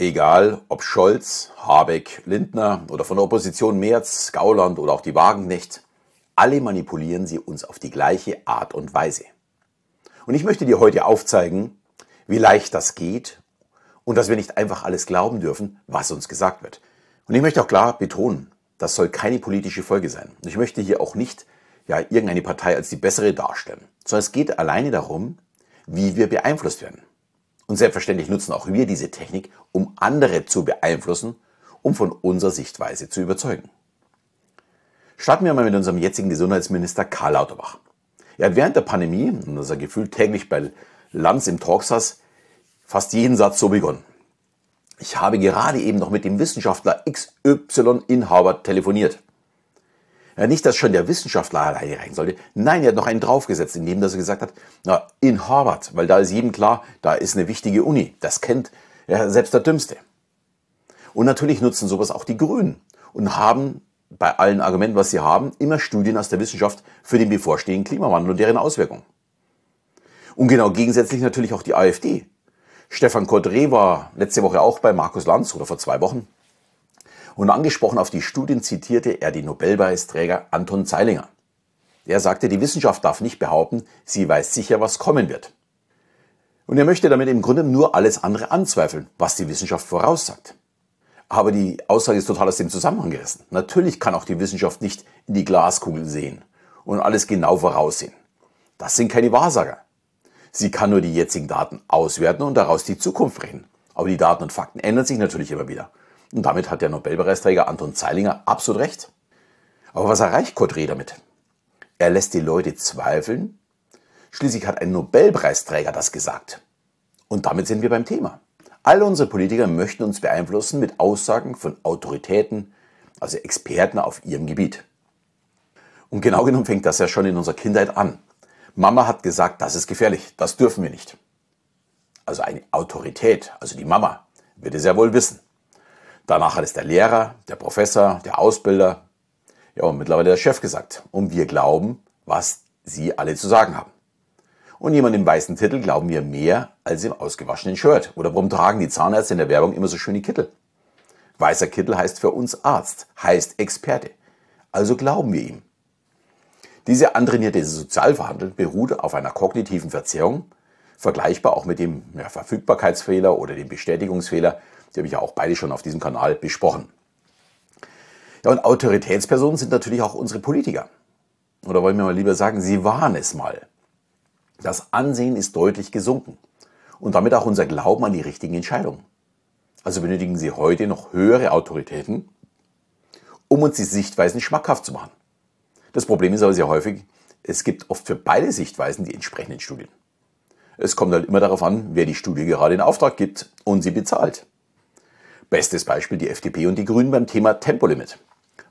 Egal ob Scholz, Habeck, Lindner oder von der Opposition Merz, Gauland oder auch die Wagenknecht, alle manipulieren sie uns auf die gleiche Art und Weise. Und ich möchte dir heute aufzeigen, wie leicht das geht und dass wir nicht einfach alles glauben dürfen, was uns gesagt wird. Und ich möchte auch klar betonen, das soll keine politische Folge sein. Und ich möchte hier auch nicht ja, irgendeine Partei als die bessere darstellen, sondern es geht alleine darum, wie wir beeinflusst werden. Und selbstverständlich nutzen auch wir diese Technik, um andere zu beeinflussen, um von unserer Sichtweise zu überzeugen. Starten wir mal mit unserem jetzigen Gesundheitsminister Karl Lauterbach. Er hat während der Pandemie, und das er gefühlt täglich bei Lanz im Talk saß, fast jeden Satz so begonnen. Ich habe gerade eben noch mit dem Wissenschaftler XY in Harvard telefoniert. Ja, nicht, dass schon der Wissenschaftler alleine rein sollte. Nein, er hat noch einen draufgesetzt, indem er gesagt hat, na, in Harvard, weil da ist jedem klar, da ist eine wichtige Uni. Das kennt ja, selbst der Dümmste. Und natürlich nutzen sowas auch die Grünen und haben bei allen Argumenten, was sie haben, immer Studien aus der Wissenschaft für den bevorstehenden Klimawandel und deren Auswirkungen. Und genau gegensätzlich natürlich auch die AfD. Stefan Kodre war letzte Woche auch bei Markus Lanz oder vor zwei Wochen und angesprochen auf die Studien zitierte er den Nobelpreisträger Anton Zeilinger. Er sagte, die Wissenschaft darf nicht behaupten, sie weiß sicher, was kommen wird. Und er möchte damit im Grunde nur alles andere anzweifeln, was die Wissenschaft voraussagt. Aber die Aussage ist total aus dem Zusammenhang gerissen. Natürlich kann auch die Wissenschaft nicht in die Glaskugel sehen und alles genau voraussehen. Das sind keine Wahrsager. Sie kann nur die jetzigen Daten auswerten und daraus die Zukunft reden. Aber die Daten und Fakten ändern sich natürlich immer wieder. Und damit hat der Nobelpreisträger Anton Zeilinger absolut recht. Aber was erreicht Kodre damit? Er lässt die Leute zweifeln. Schließlich hat ein Nobelpreisträger das gesagt. Und damit sind wir beim Thema. Alle unsere Politiker möchten uns beeinflussen mit Aussagen von Autoritäten, also Experten auf ihrem Gebiet. Und genau genommen fängt das ja schon in unserer Kindheit an. Mama hat gesagt, das ist gefährlich, das dürfen wir nicht. Also eine Autorität, also die Mama, wird es ja wohl wissen. Danach hat es der Lehrer, der Professor, der Ausbilder, ja und mittlerweile der Chef gesagt. Und wir glauben, was sie alle zu sagen haben. Und jemand im weißen Titel glauben wir mehr als im ausgewaschenen Shirt. Oder warum tragen die Zahnärzte in der Werbung immer so schöne Kittel? Weißer Kittel heißt für uns Arzt, heißt Experte. Also glauben wir ihm. Diese antrainierte Sozialverhandeln beruht auf einer kognitiven Verzerrung, vergleichbar auch mit dem ja, Verfügbarkeitsfehler oder dem Bestätigungsfehler, die habe ich ja auch beide schon auf diesem Kanal besprochen. Ja, und Autoritätspersonen sind natürlich auch unsere Politiker. Oder wollen wir mal lieber sagen, sie waren es mal. Das Ansehen ist deutlich gesunken. Und damit auch unser Glauben an die richtigen Entscheidungen. Also benötigen sie heute noch höhere Autoritäten, um uns die Sichtweisen schmackhaft zu machen. Das Problem ist aber sehr häufig, es gibt oft für beide Sichtweisen die entsprechenden Studien. Es kommt halt immer darauf an, wer die Studie gerade in Auftrag gibt und sie bezahlt. Bestes Beispiel die FDP und die Grünen beim Thema Tempolimit.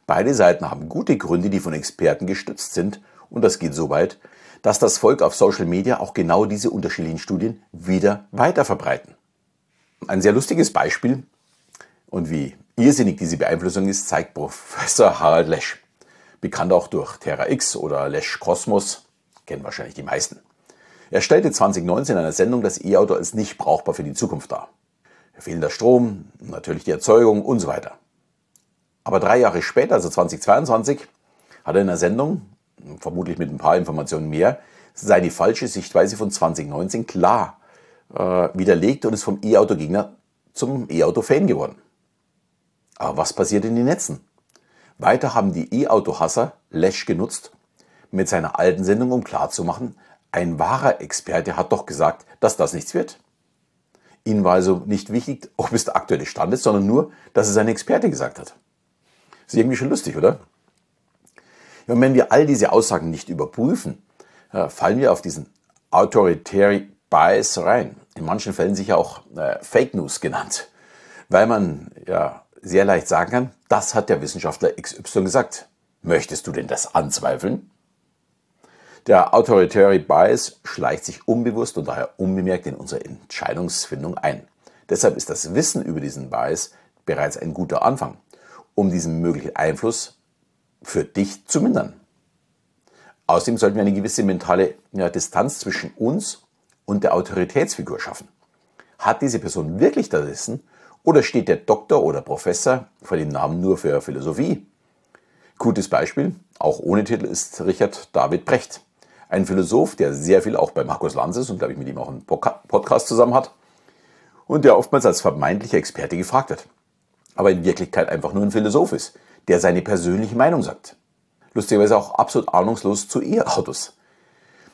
Beide Seiten haben gute Gründe, die von Experten gestützt sind. Und das geht so weit, dass das Volk auf Social Media auch genau diese unterschiedlichen Studien wieder weiter verbreiten. Ein sehr lustiges Beispiel und wie irrsinnig diese Beeinflussung ist, zeigt Professor Harald Lesch. Bekannt auch durch Terra X oder Lesch Kosmos, kennen wahrscheinlich die meisten. Er stellte 2019 in einer Sendung das E-Auto als nicht brauchbar für die Zukunft dar fehlender Strom, natürlich die Erzeugung und so weiter. Aber drei Jahre später, also 2022, hat er in einer Sendung, vermutlich mit ein paar Informationen mehr, seine falsche Sichtweise von 2019 klar äh, widerlegt und ist vom E-Auto-Gegner zum E-Auto-Fan geworden. Aber was passiert in den Netzen? Weiter haben die E-Auto-Hasser Lesch genutzt, mit seiner alten Sendung, um klarzumachen, ein wahrer Experte hat doch gesagt, dass das nichts wird. Ihnen war also nicht wichtig, ob es der aktuelle Stand ist, sondern nur, dass es ein Experte gesagt hat. Ist irgendwie schon lustig, oder? Ja, und wenn wir all diese Aussagen nicht überprüfen, fallen wir auf diesen Authoritary Bias rein. In manchen Fällen sicher auch äh, Fake News genannt, weil man ja sehr leicht sagen kann, das hat der Wissenschaftler XY gesagt. Möchtest du denn das anzweifeln? Der Authoritary Bias schleicht sich unbewusst und daher unbemerkt in unsere Entscheidungsfindung ein. Deshalb ist das Wissen über diesen Bias bereits ein guter Anfang, um diesen möglichen Einfluss für dich zu mindern. Außerdem sollten wir eine gewisse mentale ja, Distanz zwischen uns und der Autoritätsfigur schaffen. Hat diese Person wirklich das Wissen Oder steht der Doktor oder Professor vor dem Namen nur für Philosophie? Gutes Beispiel, auch ohne Titel, ist Richard David Brecht. Ein Philosoph, der sehr viel auch bei Markus Lanz ist und, glaube ich, mit ihm auch einen Podcast zusammen hat. Und der oftmals als vermeintlicher Experte gefragt wird. Aber in Wirklichkeit einfach nur ein Philosoph ist, der seine persönliche Meinung sagt. Lustigerweise auch absolut ahnungslos zu E-Autos.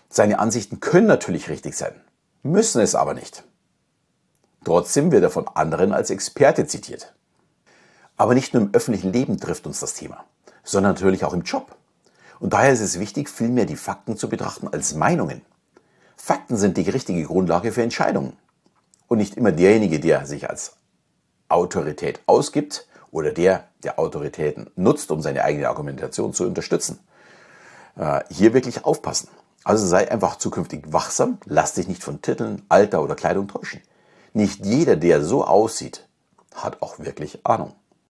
Seine Ansichten können natürlich richtig sein, müssen es aber nicht. Trotzdem wird er von anderen als Experte zitiert. Aber nicht nur im öffentlichen Leben trifft uns das Thema, sondern natürlich auch im Job. Und daher ist es wichtig, vielmehr die Fakten zu betrachten als Meinungen. Fakten sind die richtige Grundlage für Entscheidungen. Und nicht immer derjenige, der sich als Autorität ausgibt oder der, der Autoritäten nutzt, um seine eigene Argumentation zu unterstützen. Äh, hier wirklich aufpassen. Also sei einfach zukünftig wachsam, lass dich nicht von Titeln, Alter oder Kleidung täuschen. Nicht jeder, der so aussieht, hat auch wirklich Ahnung.